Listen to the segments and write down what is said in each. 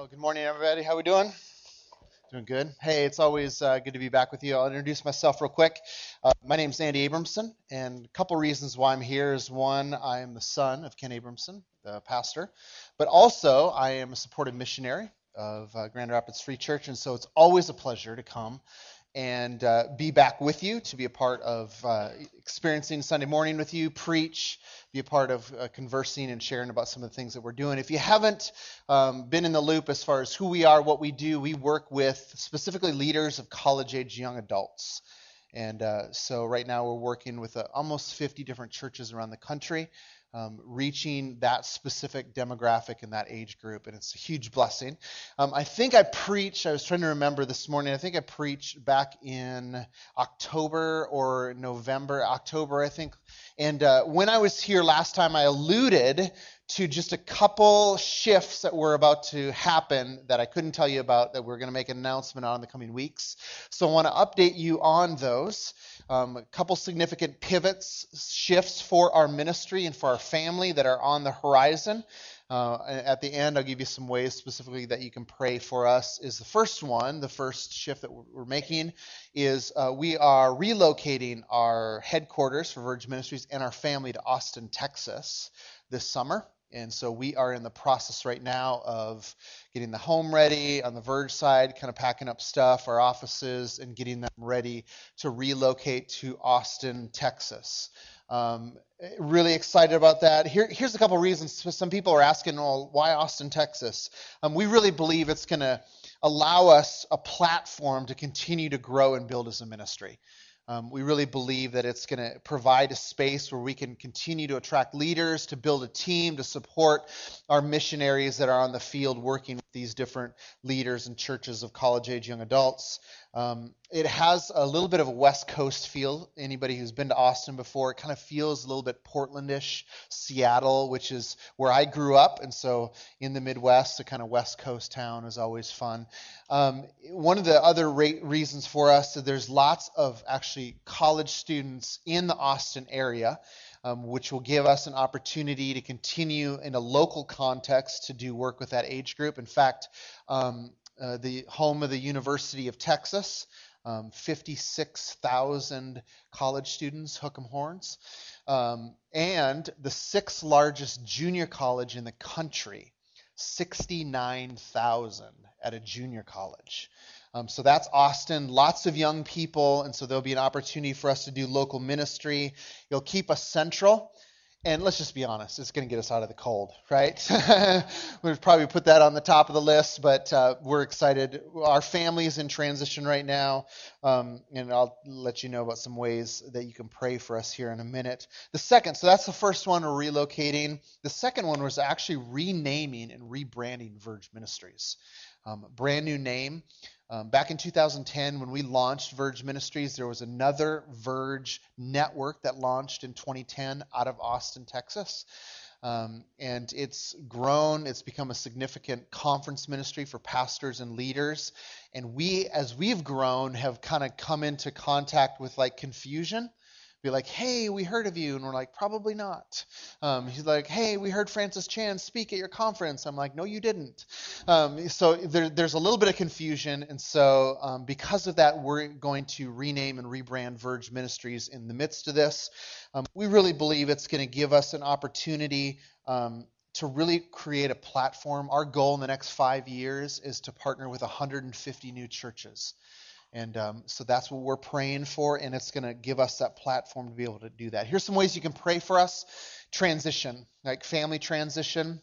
Well, good morning, everybody. How we doing? Doing good. Hey, it's always uh, good to be back with you. I'll introduce myself real quick. Uh, my name is Andy Abramson, and a couple reasons why I'm here is one, I am the son of Ken Abramson, the pastor, but also I am a supported missionary of uh, Grand Rapids Free Church, and so it's always a pleasure to come and uh, be back with you, to be a part of uh, experiencing Sunday morning with you, preach, be a part of uh, conversing and sharing about some of the things that we're doing. If you haven't um, been in the loop as far as who we are, what we do, we work with specifically leaders of college age young adults. And uh, so right now we're working with uh, almost 50 different churches around the country um, reaching that specific demographic and that age group, and it's a huge blessing. Um, I think I preached, I was trying to remember this morning, I think I preached back in October or November, October, I think. And uh, when I was here last time, I alluded to just a couple shifts that were about to happen that I couldn't tell you about that we're going to make an announcement on in the coming weeks. So I want to update you on those. Um, a couple significant pivots, shifts for our ministry and for our family that are on the horizon. Uh, at the end, I'll give you some ways specifically that you can pray for us. Is the first one, the first shift that we're making, is uh, we are relocating our headquarters for Verge Ministries and our family to Austin, Texas this summer. And so we are in the process right now of getting the home ready on the Verge side, kind of packing up stuff, our offices, and getting them ready to relocate to Austin, Texas. Um, really excited about that. Here, here's a couple reasons. Some people are asking, well, why Austin, Texas? Um, we really believe it's going to allow us a platform to continue to grow and build as a ministry. Um, we really believe that it's going to provide a space where we can continue to attract leaders, to build a team, to support our missionaries that are on the field working these different leaders and churches of college age young adults. Um, it has a little bit of a West Coast feel. Anybody who's been to Austin before, it kind of feels a little bit Portlandish, Seattle, which is where I grew up, and so in the Midwest, a kind of West Coast town is always fun. Um, one of the other re- reasons for us is there's lots of actually college students in the Austin area. Um, which will give us an opportunity to continue in a local context to do work with that age group. In fact, um, uh, the home of the University of Texas, um, 56,000 college students, hook 'em horns, um, and the sixth largest junior college in the country, 69,000 at a junior college. Um, so that's Austin, lots of young people, and so there'll be an opportunity for us to do local ministry. You'll keep us central. And let's just be honest, it's going to get us out of the cold, right? We've probably put that on the top of the list, but uh, we're excited. Our family is in transition right now, um, and I'll let you know about some ways that you can pray for us here in a minute. The second, so that's the first one, we're relocating. The second one was actually renaming and rebranding Verge Ministries. Um, brand new name. Um, back in 2010, when we launched Verge Ministries, there was another Verge network that launched in 2010 out of Austin, Texas. Um, and it's grown, it's become a significant conference ministry for pastors and leaders. And we, as we've grown, have kind of come into contact with like confusion be like, hey, we heard of you. And we're like, probably not. Um, he's like, hey, we heard Francis Chan speak at your conference. I'm like, no, you didn't. Um, so there, there's a little bit of confusion. And so um, because of that, we're going to rename and rebrand Verge Ministries in the midst of this. Um, we really believe it's going to give us an opportunity um, to really create a platform. Our goal in the next five years is to partner with 150 new churches. And um, so that's what we're praying for, and it's going to give us that platform to be able to do that. Here's some ways you can pray for us transition, like family transition.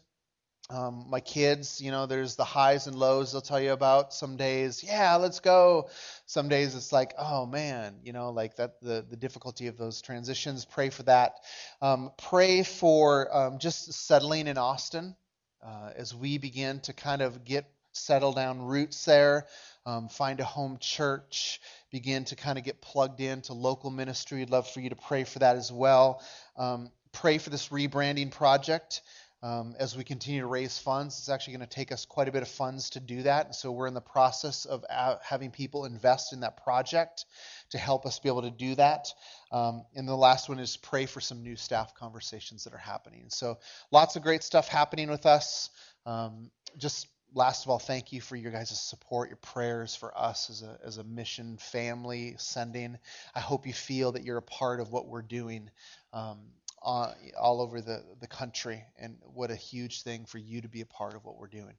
Um, my kids, you know, there's the highs and lows they'll tell you about. Some days, yeah, let's go. Some days it's like, oh man, you know, like that the the difficulty of those transitions. Pray for that. Um, pray for um, just settling in Austin uh, as we begin to kind of get settle down roots there um, find a home church, begin to kind of get plugged into local ministry. I'd love for you to pray for that as well. Um, pray for this rebranding project. Um, as we continue to raise funds, it's actually going to take us quite a bit of funds to do that. So we're in the process of having people invest in that project to help us be able to do that. Um, and the last one is pray for some new staff conversations that are happening. So lots of great stuff happening with us. Um, just last of all, thank you for your guys' support, your prayers for us as a, as a mission family sending. I hope you feel that you're a part of what we're doing um, all, all over the, the country, and what a huge thing for you to be a part of what we're doing.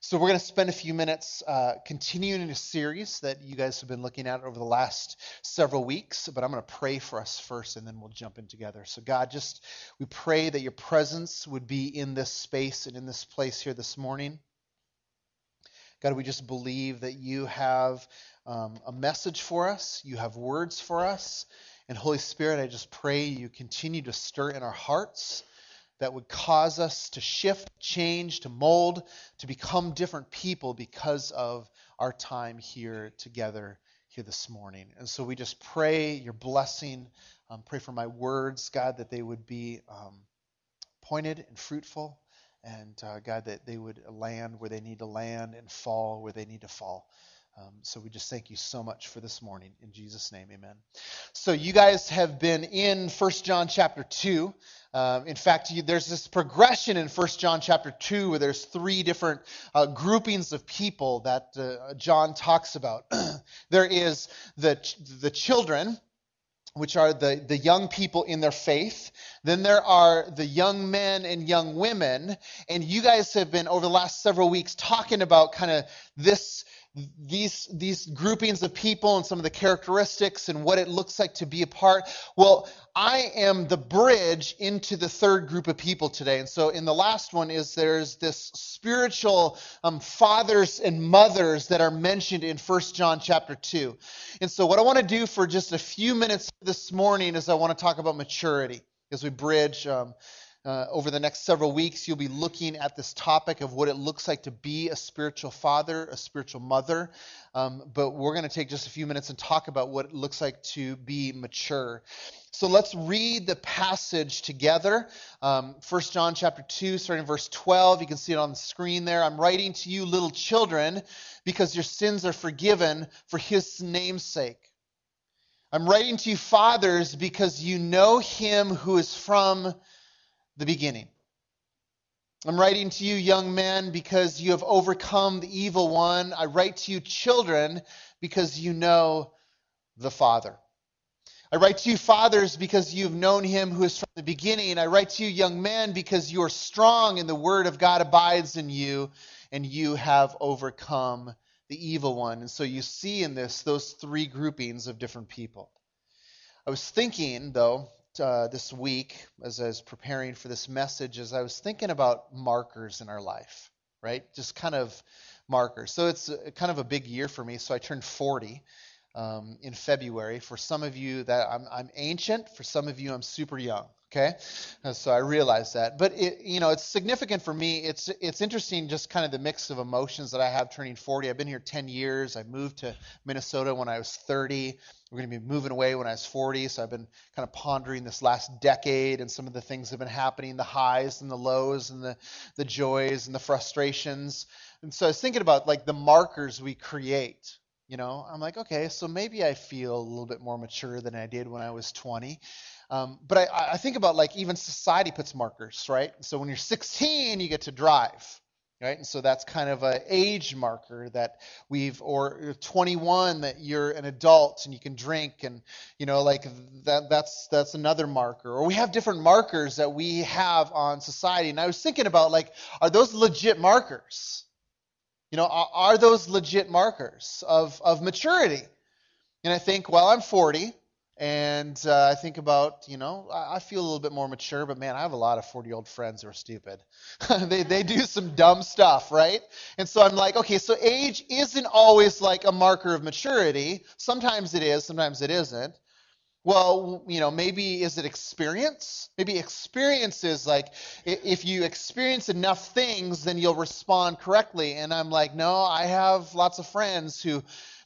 So, we're going to spend a few minutes uh, continuing a series that you guys have been looking at over the last several weeks. But I'm going to pray for us first, and then we'll jump in together. So, God, just we pray that your presence would be in this space and in this place here this morning. God, we just believe that you have um, a message for us, you have words for us. And Holy Spirit, I just pray you continue to stir in our hearts that would cause us to shift, change, to mold, to become different people because of our time here together here this morning. And so we just pray your blessing. Um, pray for my words, God, that they would be um, pointed and fruitful. And uh, God, that they would land where they need to land and fall where they need to fall. Um, so we just thank you so much for this morning. In Jesus' name, amen. So you guys have been in First John chapter 2. Um, in fact, you, there's this progression in First John chapter 2 where there's three different uh, groupings of people that uh, John talks about. there is the, the children, which are the, the young people in their faith. Then there are the young men and young women. And you guys have been, over the last several weeks, talking about kind of this these these groupings of people and some of the characteristics and what it looks like to be a part. Well i am the bridge into the third group of people today. And so in the last one is there's this spiritual um, fathers and mothers that are mentioned in First john chapter 2 and so what i want to do for just a few minutes this morning is i want to talk about maturity as we bridge um, uh, over the next several weeks, you'll be looking at this topic of what it looks like to be a spiritual father, a spiritual mother. Um, but we're going to take just a few minutes and talk about what it looks like to be mature. So let's read the passage together. Um, 1 John chapter 2, starting verse 12. You can see it on the screen there. I'm writing to you, little children, because your sins are forgiven for his name's sake. I'm writing to you, fathers, because you know him who is from the beginning. I'm writing to you, young men, because you have overcome the evil one. I write to you, children, because you know the Father. I write to you, fathers, because you've known him who is from the beginning. I write to you, young men, because you are strong and the word of God abides in you, and you have overcome the evil one. And so you see in this those three groupings of different people. I was thinking, though, uh, this week as I was preparing for this message as I was thinking about markers in our life, right? Just kind of markers. So it's a, kind of a big year for me. So I turned 40 um, in February. For some of you, that I'm, I'm ancient. For some of you, I'm super young. Okay, uh, so I realize that, but it, you know, it's significant for me. It's it's interesting, just kind of the mix of emotions that I have turning 40. I've been here 10 years. I moved to Minnesota when I was 30. We're going to be moving away when I was 40. So I've been kind of pondering this last decade and some of the things that have been happening, the highs and the lows and the the joys and the frustrations. And so I was thinking about like the markers we create. You know, I'm like, okay, so maybe I feel a little bit more mature than I did when I was 20. Um, but I, I think about like even society puts markers, right? So when you're 16, you get to drive, right? And so that's kind of a age marker that we've, or 21 that you're an adult and you can drink, and you know, like that. That's that's another marker. Or we have different markers that we have on society. And I was thinking about like, are those legit markers? You know, are, are those legit markers of of maturity? And I think, well, I'm 40. And uh, I think about, you know, I, I, feel a little bit more mature, but man, I have a lot of 40 year old friends who are stupid. they, they do some dumb stuff, right? And so I'm like, okay, so age isn't always like a marker of maturity. Sometimes it is, sometimes it isn't. Well, you know, maybe is it experience? Maybe experience is like if you experience enough things, then you'll respond correctly. And I'm like, no, I have lots of friends who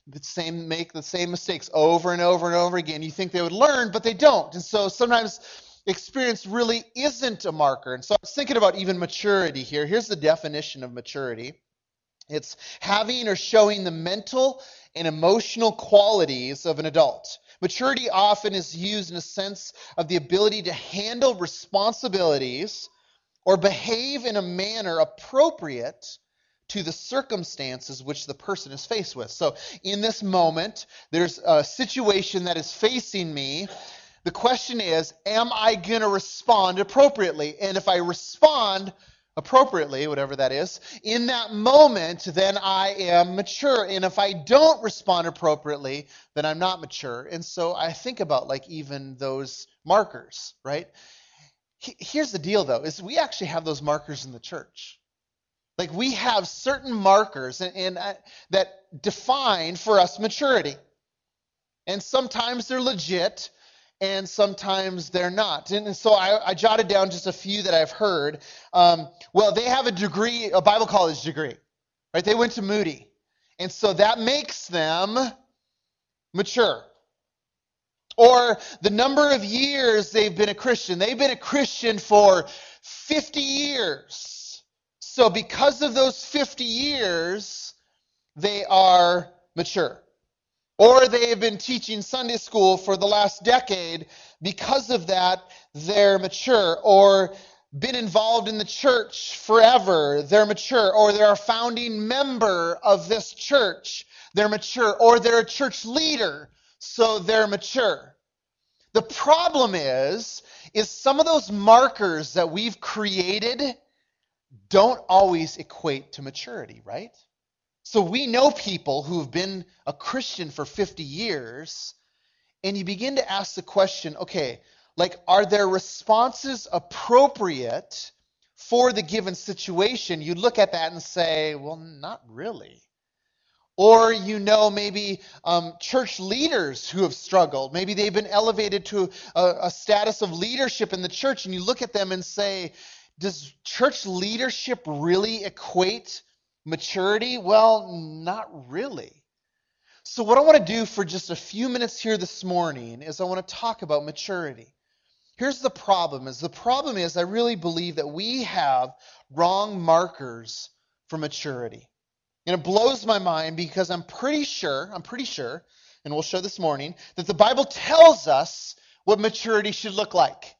the same make the same mistakes over and over and over again. You think they would learn, but they don't. And so sometimes experience really isn't a marker. And so I was thinking about even maturity here. Here's the definition of maturity. It's having or showing the mental and emotional qualities of an adult. Maturity often is used in a sense of the ability to handle responsibilities or behave in a manner appropriate to the circumstances which the person is faced with. So, in this moment, there's a situation that is facing me. The question is, am I going to respond appropriately? And if I respond appropriately, whatever that is, in that moment, then I am mature. And if I don't respond appropriately, then I'm not mature. And so I think about like even those markers, right? Here's the deal though, is we actually have those markers in the church. Like we have certain markers and, and uh, that define for us maturity. And sometimes they're legit, and sometimes they're not. And so I, I, jotted down just a few that I've heard. Um, well, they have a degree, a Bible college degree, right? They went to Moody. And so that makes them mature. Or the number of years they've been a Christian. They've been a Christian for 50 years. So because of those 50 years, they are mature or they have been teaching Sunday school for the last decade. Because of that, they're mature, or been involved in the church forever, they're mature, or they're a founding member of this church, they're mature, or they're a church leader, so they're mature. The problem is, is some of those markers that we've created don't always equate to maturity, right? So we know people who have been a Christian for 50 years, and you begin to ask the question okay, like, are their responses appropriate for the given situation? You look at that and say, well, not really. Or you know maybe um, church leaders who have struggled. Maybe they've been elevated to a, a status of leadership in the church, and you look at them and say, does church leadership really equate Maturity? Well, not really. So, what I want to do for just a few minutes here this morning is I want to talk about maturity. Here's the problem is the problem is I really believe that we have wrong markers for maturity. And it blows my mind because I'm pretty sure, I'm pretty sure, and we'll show this morning, that the Bible tells us what maturity should look like.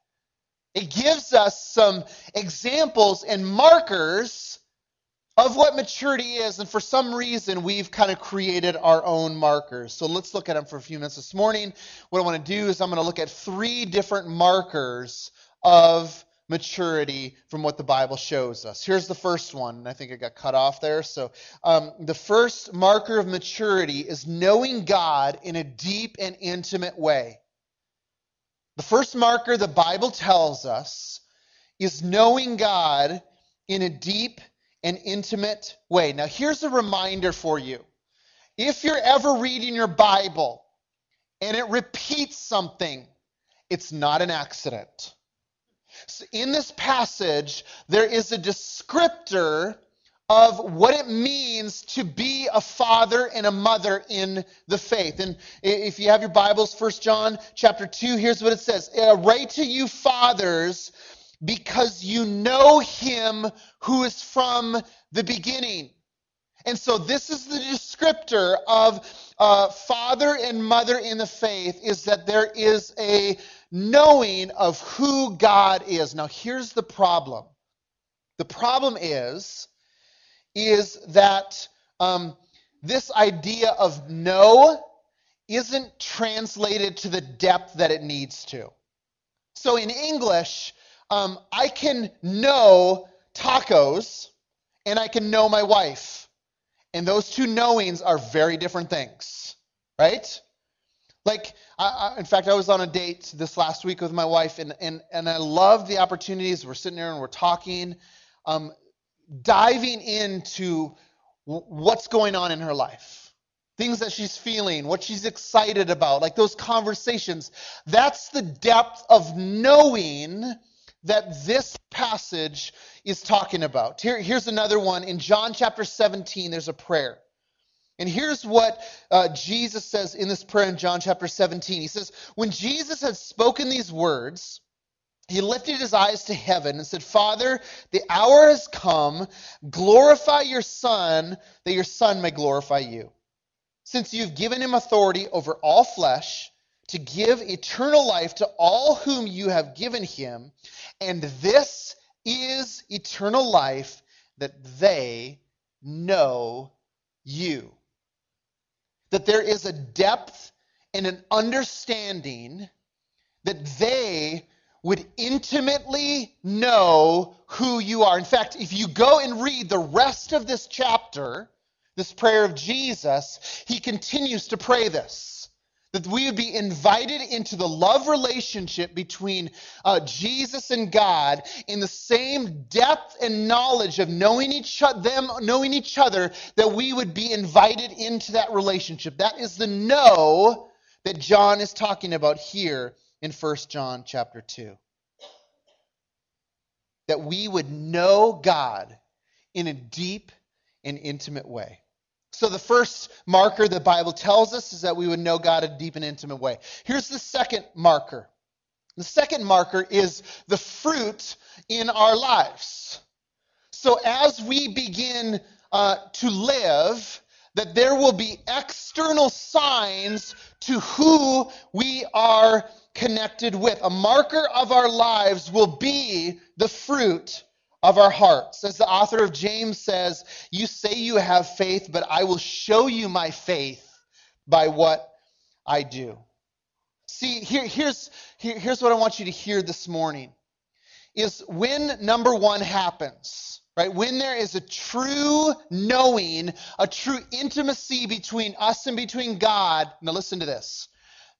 It gives us some examples and markers of what maturity is, and for some reason, we've kind of created our own markers. So let's look at them for a few minutes this morning. What I want to do is I'm going to look at three different markers of maturity from what the Bible shows us. Here's the first one. And I think it got cut off there. So um, the first marker of maturity is knowing God in a deep and intimate way. The first marker the Bible tells us is knowing God in a deep and intimate way. Now, here's a reminder for you. If you're ever reading your Bible and it repeats something, it's not an accident. So in this passage, there is a descriptor of what it means to be a father and a mother in the faith. And if you have your Bibles, First John chapter 2, here's what it says. Write to you fathers because you know him who is from the beginning. And so this is the descriptor of uh, father and mother in the faith is that there is a knowing of who God is. Now here's the problem. The problem is, is that um, this idea of know isn't translated to the depth that it needs to. So in English, um, I can know tacos and I can know my wife. And those two knowings are very different things, right? Like, I, I, in fact, I was on a date this last week with my wife, and, and, and I love the opportunities. We're sitting there and we're talking, um, diving into what's going on in her life, things that she's feeling, what she's excited about, like those conversations. That's the depth of knowing that this passage is talking about. Here, here's another one. In John chapter 17, there's a prayer. And here's what uh, Jesus says in this prayer in John chapter 17. He says, When Jesus had spoken these words, he lifted his eyes to heaven and said, Father, the hour has come. Glorify your Son, that your Son may glorify you. Since you've given him authority over all flesh, to give eternal life to all whom you have given him, and this is eternal life, that they know you. That there is a depth and an understanding that they would intimately know who you are. In fact, if you go and read the rest of this chapter, this prayer of Jesus, he continues to pray this that we would be invited into the love relationship between uh, Jesus and God in the same depth and knowledge of knowing each them knowing each other that we would be invited into that relationship. That is the know that John is talking about here in 1 John chapter 2. That we would know God in a deep and intimate way. So, the first marker the Bible tells us is that we would know God in a deep and intimate way. Here's the second marker. The second marker is the fruit in our lives. So, as we begin uh, to live, that there will be external signs to who we are connected with. A marker of our lives will be the fruit of our hearts. As the author of James says, You say you have faith, but I will show you my faith by what I do. See, here, here's, here, here's what I want you to hear this morning is when number one happens, right? When there is a true knowing, a true intimacy between us and between God, now listen to this,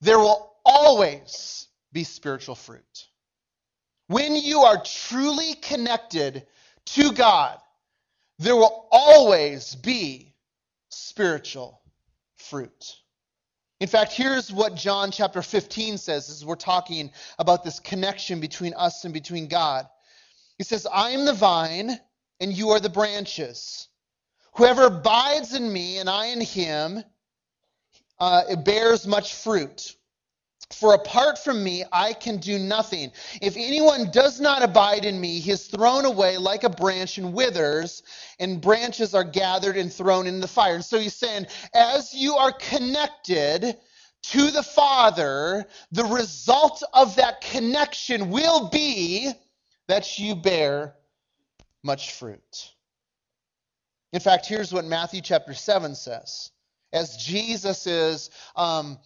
there will always be spiritual fruit. When you are truly connected to God, there will always be spiritual fruit. In fact, here's what John chapter 15 says as we're talking about this connection between us and between God. He says, I am the vine, and you are the branches. Whoever abides in me and I in him, uh, it bears much fruit. For apart from me, I can do nothing. If anyone does not abide in me, he is thrown away like a branch and withers, and branches are gathered and thrown in the fire. And so he's saying, as you are connected to the Father, the result of that connection will be that you bear much fruit. In fact, here's what Matthew chapter 7 says. As Jesus is. Um,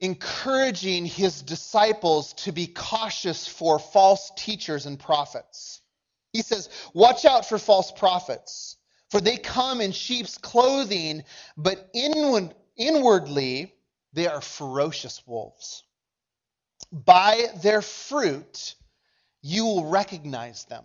encouraging his disciples to be cautious for false teachers and prophets. He says, Watch out for false prophets, for they come in sheep's clothing, but inward, inwardly they are ferocious wolves. By their fruit you will recognize them.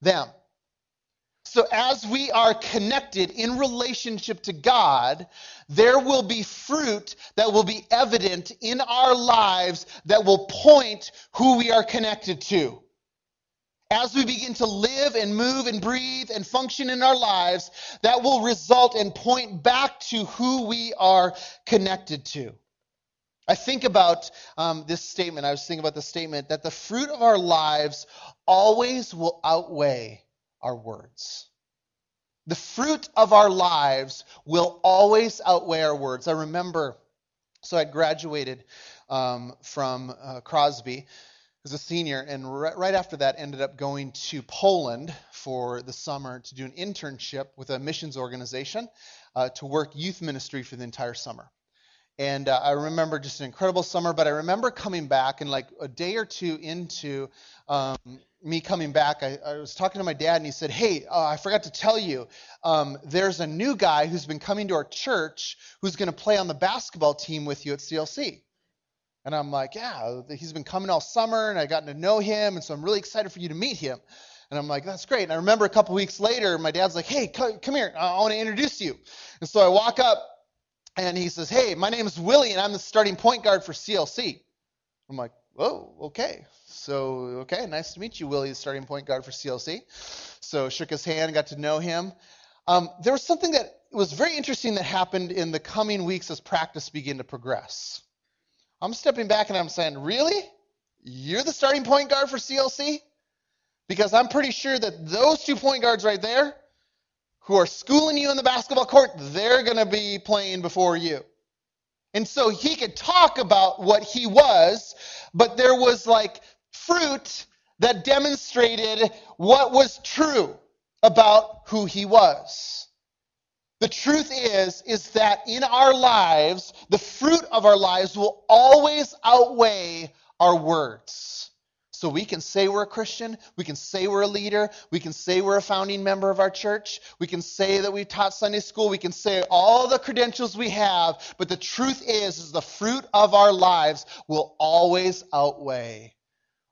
them. So, as we are connected in relationship to God, there will be fruit that will be evident in our lives that will point who we are connected to. As we begin to live and move and breathe and function in our lives, that will result and point back to who we are connected to. I think about um, this statement. I was thinking about the statement that the fruit of our lives always will outweigh our words. The fruit of our lives will always outweigh our words. I remember, so I graduated um, from uh, Crosby as a senior, and right, right after that, ended up going to Poland for the summer to do an internship with a missions organization uh, to work youth ministry for the entire summer. And uh, I remember just an incredible summer, but I remember coming back and like a day or two into um, me coming back, I, I, was talking to my dad, and he said, "Hey, uh, I forgot to tell you, um, there's a new guy who's been coming to our church who's going to play on the basketball team with you at CLC." And I'm like, "Yeah, he's been coming all summer, and I gotten to know him, and so I'm really excited for you to meet him." And I'm like, "That's great." And I remember a couple weeks later, my dad's like, "Hey, come, come here, I, I want to introduce you." And so I walk up, and he says, "Hey, my name is Willie, and I'm the starting point guard for CLC." I'm like, "Oh, okay." So, okay, nice to meet you, Willie, the starting point guard for CLC. So, shook his hand, got to know him. Um, there was something that was very interesting that happened in the coming weeks as practice began to progress. I'm stepping back and I'm saying, really? You're the starting point guard for CLC? Because I'm pretty sure that those two point guards right there, who are schooling you in the basketball court, they're going to be playing before you. And so he could talk about what he was, but there was like fruit that demonstrated what was true about who he was. The truth is is that in our lives, the fruit of our lives will always outweigh our words. So we can say we're a Christian, we can say we're a leader, we can say we're a founding member of our church, we can say that we taught Sunday school, we can say all the credentials we have, but the truth is is the fruit of our lives will always outweigh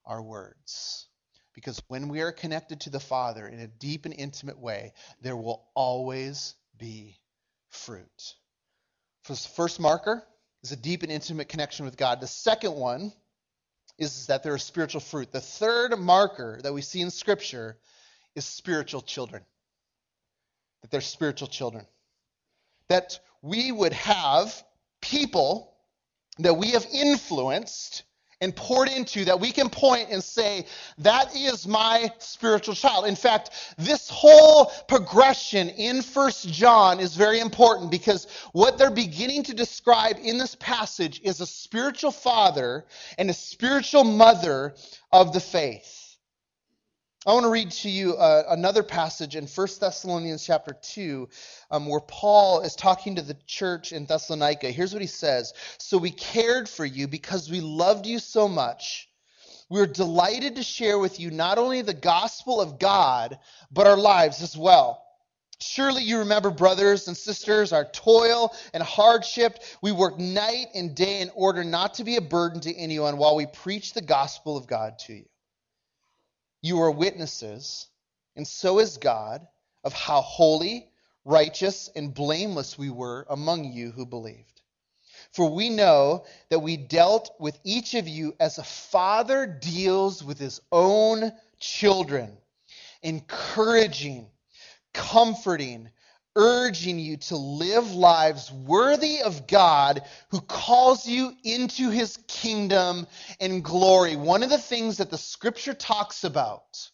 our words. Because when we are connected to the Father in a deep and intimate way, there will always be fruit. first marker is a deep and intimate connection with God. The second one is that there is spiritual fruit. The third marker that we see in Scripture is spiritual children. That they're spiritual children. That we would have people that we have influenced and poured into that we can point and say, that is my spiritual child. In fact, this whole progression in First John is very important because what they're beginning to describe in this passage is a spiritual father and a spiritual mother of the faith. I want to read to you uh, another passage in 1 Thessalonians chapter 2 um, where Paul is talking to the church in Thessalonica. Here's what he says So we cared for you because we loved you so much. We are delighted to share with you not only the gospel of God, but our lives as well. Surely you remember, brothers and sisters, our toil and hardship. We worked night and day in order not to be a burden to anyone while we preach the gospel of God to you. You are witnesses, and so is God, of how holy, righteous, and blameless we were among you who believed. For we know that we dealt with each of you as a father deals with his own children, encouraging, comforting, urging you to live lives worthy of God who calls you into his kingdom and glory. One of the things that the scripture talks about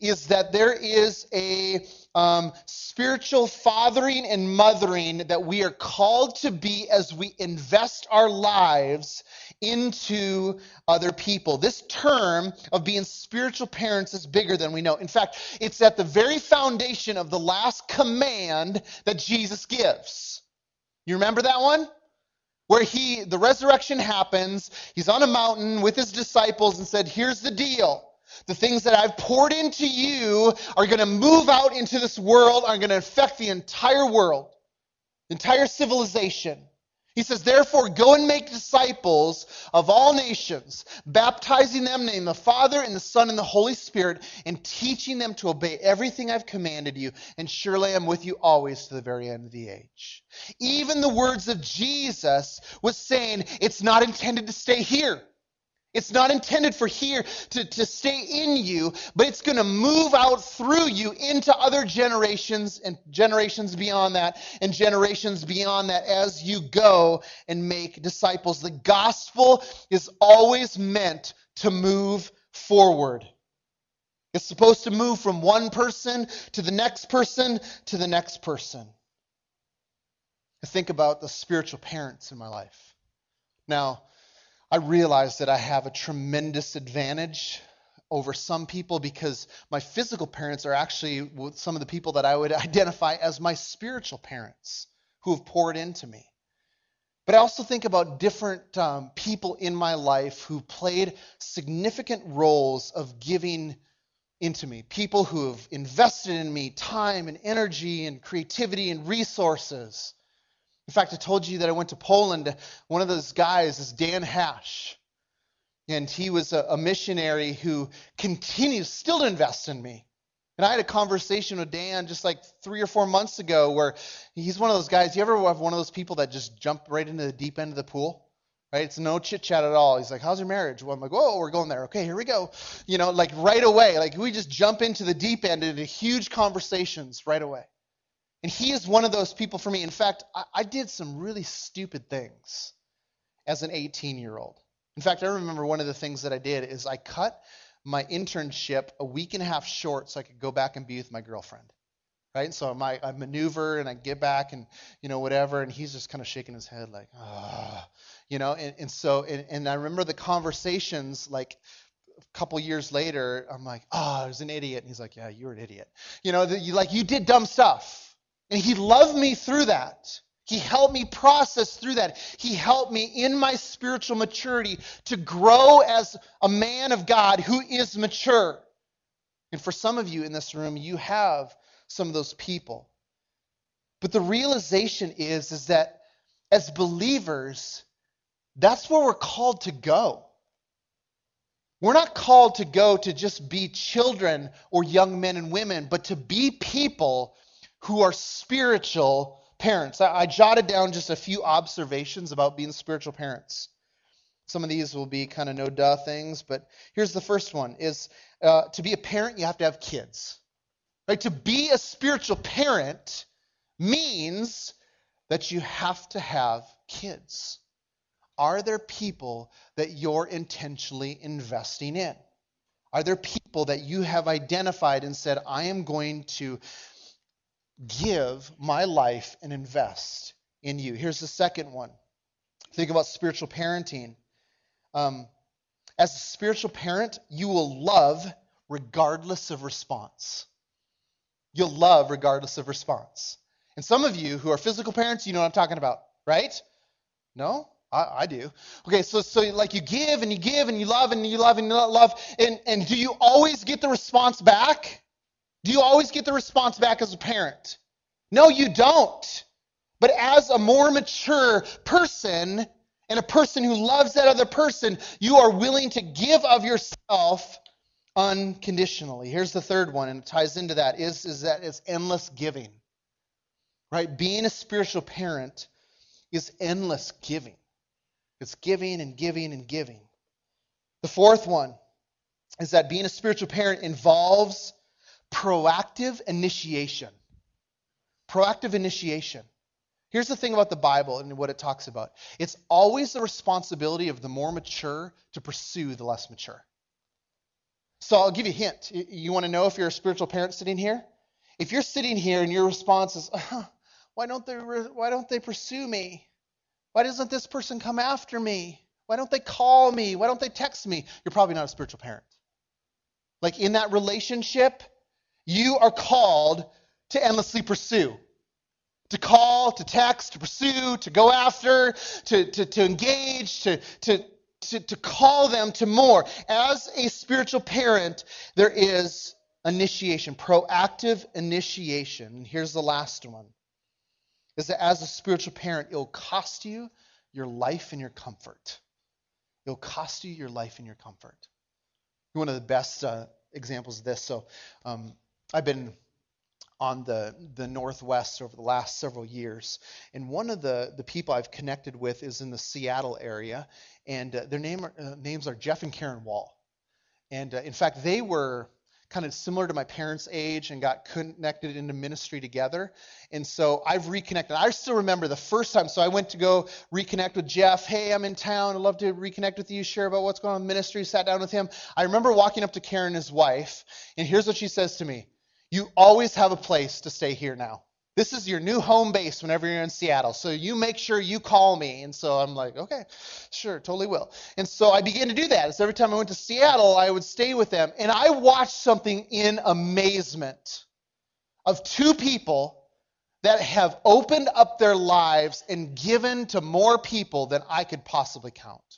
is that there is a um, spiritual fathering and mothering that we are called to be as we invest our lives into other people. This term of being spiritual parents is bigger than we know. In fact, it's at the very foundation of the last command that Jesus gives. You remember that one? Where he, the resurrection happens, he's on a mountain with his disciples and said, Here's the deal. The things that I've poured into you are going to move out into this world, are going to affect the entire world, entire civilization. He says, Therefore, go and make disciples of all nations, baptizing them in the name of the Father and the Son and the Holy Spirit, and teaching them to obey everything I've commanded you. And surely I'm with you always to the very end of the age. Even the words of Jesus was saying, It's not intended to stay here. It's not intended for here to, to stay in you, but it's going to move out through you into other generations and generations beyond that and generations beyond that as you go and make disciples. The gospel is always meant to move forward. It's supposed to move from one person to the next person to the next person. I think about the spiritual parents in my life. Now, I realize that I have a tremendous advantage over some people because my physical parents are actually some of the people that I would identify as my spiritual parents who have poured into me. But I also think about different um, people in my life who played significant roles of giving into me. People who have invested in me time and energy and creativity and resources. In fact, I told you that I went to Poland. One of those guys is Dan Hash. And he was a, a missionary who continues still to invest in me. And I had a conversation with Dan just like three or four months ago where he's one of those guys. You ever have one of those people that just jump right into the deep end of the pool? Right? It's no chit chat at all. He's like, How's your marriage? Well, I'm like, Whoa, we're going there. Okay, here we go. You know, like right away. Like we just jump into the deep end into huge conversations right away. And he is one of those people for me. In fact, I, I did some really stupid things as an 18 year old. In fact, I remember one of the things that I did is I cut my internship a week and a half short so I could go back and be with my girlfriend. Right? So I, I maneuver and I get back and, you know, whatever. And he's just kind of shaking his head like, ah, you know. And, and so, and, and I remember the conversations like, a couple years later, I'm like, oh, I was an idiot. And he's like, yeah, you were an idiot. You know, you, like you did dumb stuff. And he loved me through that. He helped me process through that. He helped me in my spiritual maturity to grow as a man of God who is mature. And for some of you in this room, you have some of those people. But the realization is, is that as believers, that's where we're called to go. We're not called to go to just be children or young men and women, but to be people who are spiritual parents. I, I, jotted down just a few observations about being spiritual parents. Some of these will be kind of no duh things, but here's the first one: is uh, to be a parent, you have to have kids. Right? To be a spiritual parent means that you have to have kids. Are there people that you're intentionally investing in? Are there people that you have identified and said, I am going to give my life and invest in you. Here's the second one. Think about spiritual parenting. Um, as a spiritual parent, you will love regardless of response. You'll love regardless of response. And some of you who are physical parents, you know what I'm talking about, right? No? I, I, do. Okay, so so like you give and you give and you love and you love and you love and and do you always get the response back? Do you always get the response back as a parent? No, you don't. But as a more mature person and a person who loves that other person, you are willing to give of yourself unconditionally. Here's the third one, and it ties into that, is, is that it's endless giving. Right? Being a spiritual parent is endless giving. It's giving and giving and giving. The fourth one is that being a spiritual parent involves proactive initiation. Proactive initiation. Here's the thing about the Bible and what it talks about it's always the responsibility of the more mature to pursue the less mature. So I'll give you a hint. You want to know if you're a spiritual parent sitting here? If you're sitting here and your response is, uh, why don't they why don't they pursue me? Why doesn't this person come after me? Why don't they call me? Why don't they text me? You're probably not a spiritual parent. Like in that relationship, you are called to endlessly pursue. To call, to text, to pursue, to go after, to, to, to engage, to, to, to, to call them to more. As a spiritual parent, there is initiation, proactive initiation. And here's the last one is that as a spiritual parent, it'll cost you your life and your comfort. It'll cost you your life and your comfort. One of the best uh, examples of this. So, um, I've been on the, the Northwest over the last several years. And one of the, the people I've connected with is in the Seattle area. And uh, their name are, uh, names are Jeff and Karen Wall. And uh, in fact, they were kind of similar to my parents' age and got connected into ministry together. And so I've reconnected. I still remember the first time. So I went to go reconnect with Jeff. Hey, I'm in town. I'd love to reconnect with you, share about what's going on in ministry. Sat down with him. I remember walking up to Karen, his wife, and here's what she says to me you always have a place to stay here now. This is your new home base whenever you're in Seattle. So you make sure you call me. And so I'm like, okay, sure, totally will. And so I began to do that. So every time I went to Seattle, I would stay with them. And I watched something in amazement of two people that have opened up their lives and given to more people than I could possibly count.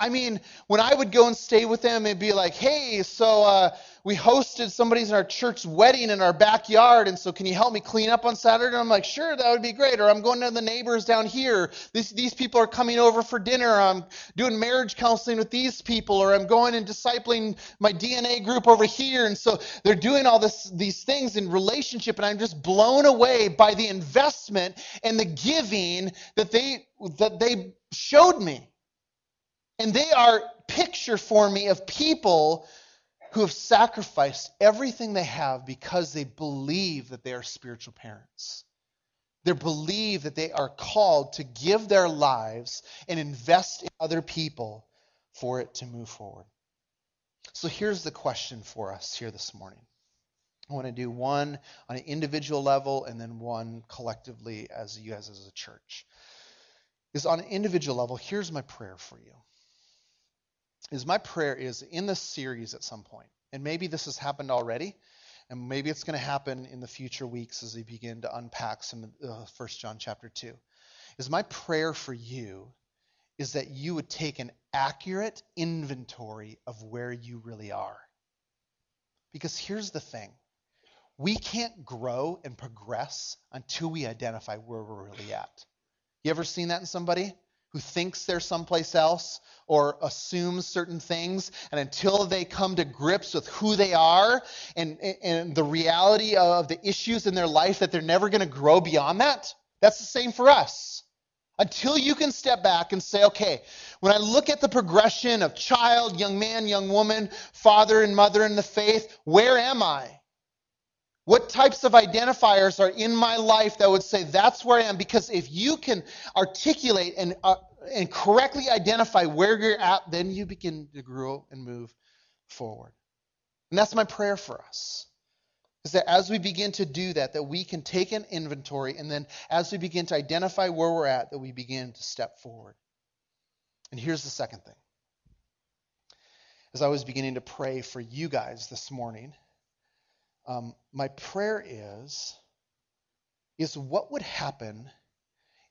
I mean, when I would go and stay with them, it'd be like, hey, so uh, we hosted somebody's in our church wedding in our backyard, and so can you help me clean up on Saturday? And I'm like, sure, that would be great. Or I'm going to the neighbors down here. These, these people are coming over for dinner. I'm doing marriage counseling with these people, or I'm going and discipling my DNA group over here. And so they're doing all this, these things in relationship, and I'm just blown away by the investment and the giving that they that they showed me. And they are picture for me of people who have sacrificed everything they have because they believe that they are spiritual parents. They believe that they are called to give their lives and invest in other people for it to move forward. So here's the question for us here this morning. I want to do one on an individual level and then one collectively as you guys as a church. Is on an individual level, here's my prayer for you. Is my prayer is in this series at some point, and maybe this has happened already, and maybe it's going to happen in the future weeks as we begin to unpack some uh, First John chapter two. Is my prayer for you is that you would take an accurate inventory of where you really are. Because here's the thing we can't grow and progress until we identify where we're really at. You ever seen that in somebody who thinks they're someplace else or assumes certain things, and until they come to grips with who they are and, and the reality of the issues in their life, that they're never going to grow beyond that? That's the same for us. Until you can step back and say, okay, when I look at the progression of child, young man, young woman, father and mother in the faith, where am I? What types of identifiers are in my life that would say that's where I am? Because if you can articulate and, uh, and correctly identify where you're at, then you begin to grow and move forward. And that's my prayer for us is that as we begin to do that, that we can take an inventory, and then as we begin to identify where we're at, that we begin to step forward. And here's the second thing. As I was beginning to pray for you guys this morning, um, my prayer is, is what would happen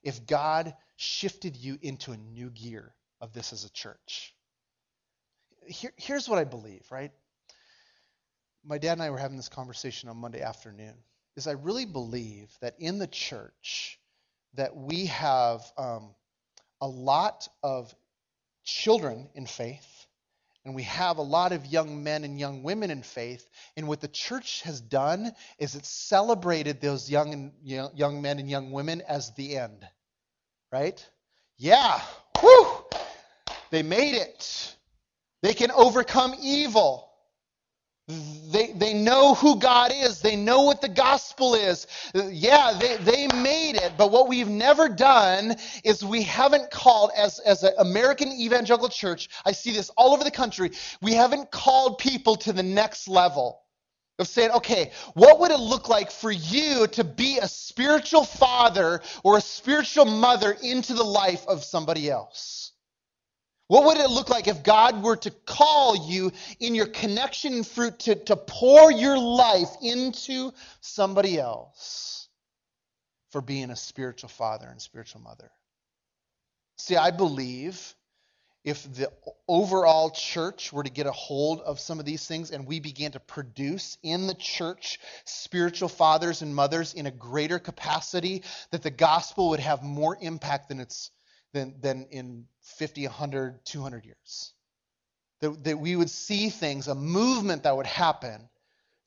if God shifted you into a new gear of this as a church? Here, here's what I believe, right? my dad and I were having this conversation on Monday afternoon. Is I really believe that in the church that we have um, a lot of children in faith, and we have a lot of young men and young women in faith. And what the church has done is it's celebrated those young and young men and young women as the end, right? Yeah, whew, they made it. They can overcome evil. They, they know who God is. They know what the gospel is. Yeah, they, they made it. But what we've never done is we haven't called, as, as an American evangelical church, I see this all over the country, we haven't called people to the next level of saying, okay, what would it look like for you to be a spiritual father or a spiritual mother into the life of somebody else? What would it look like if God were to call you in your connection and fruit to, to pour your life into somebody else for being a spiritual father and spiritual mother? See, I believe if the overall church were to get a hold of some of these things and we began to produce in the church spiritual fathers and mothers in a greater capacity, that the gospel would have more impact than it's than, than in 50, 100, 200 years. That, that we would see things, a movement that would happen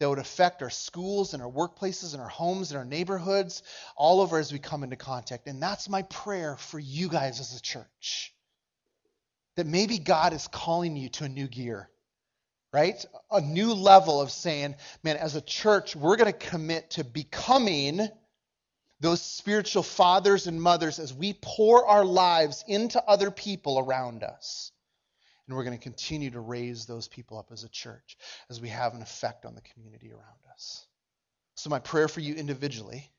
that would affect our schools and our workplaces and our homes and our neighborhoods all over as we come into contact. And that's my prayer for you guys as a church. That maybe God is calling you to a new gear, right? A new level of saying, man, as a church, we're going to commit to becoming those spiritual fathers and mothers as we pour our lives into other people around us. And we're going to continue to raise those people up as a church as we have an effect on the community around us. So, my prayer for you individually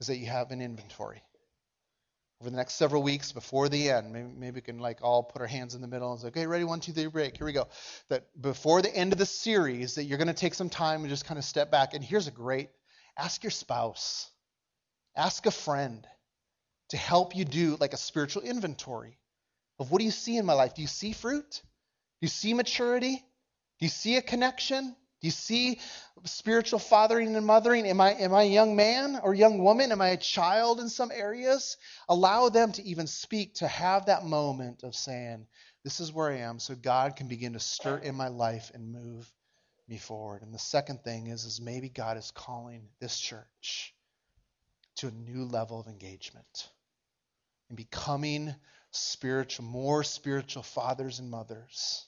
is that you have an inventory. Over the next several weeks before the end, maybe, maybe we can like all put our hands in the middle and say, okay, ready, one, two, three, break. Here we go. That before the end of the series, that you're going to take some time and just kind of step back. And here's a great ask your spouse Ask a friend to help you do like a spiritual inventory of what do you see in my life? Do you see fruit? Do you see maturity? Do you see a connection? Do you see spiritual fathering and mothering? Am I am I a young man or young woman? Am I a child in some areas? Allow them to even speak to have that moment of saying, This is where I am, so God can begin to stir in my life and move me forward. And the second thing is, is maybe God is calling this church to a new level of engagement and becoming spiritual, more spiritual fathers and mothers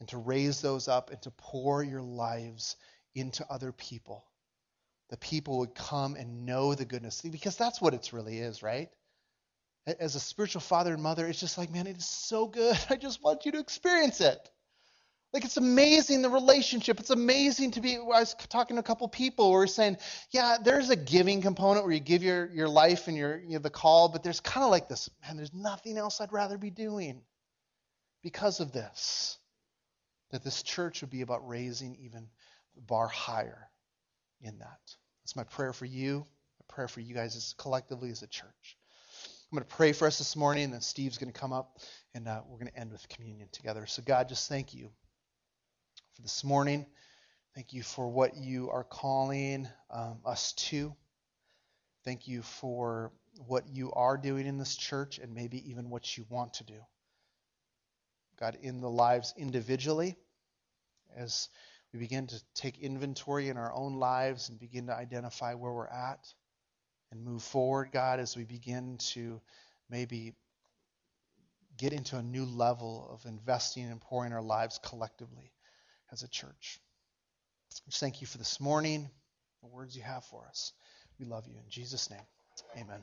and to raise those up and to pour your lives into other people. The people would come and know the goodness because that's what it really is, right? As a spiritual father and mother, it's just like, man, it is so good. I just want you to experience it. Like it's amazing the relationship. It's amazing to be. I was talking to a couple people who were saying, yeah, there's a giving component where you give your your life and your you know, the call, but there's kind of like this, man. There's nothing else I'd rather be doing because of this. That this church would be about raising even the bar higher in that. That's my prayer for you. My prayer for you guys as collectively as a church. I'm going to pray for us this morning, and then Steve's going to come up, and uh, we're going to end with communion together. So God, just thank you for this morning. Thank you for what you are calling um, us to. Thank you for what you are doing in this church and maybe even what you want to do. God, in the lives individually, as we begin to take inventory in our own lives and begin to identify where we're at and move forward, God, as we begin to maybe get into a new level of investing and pouring our lives collectively as a church. Just thank you for this morning, the words you have for us. We love you. In Jesus' name, amen.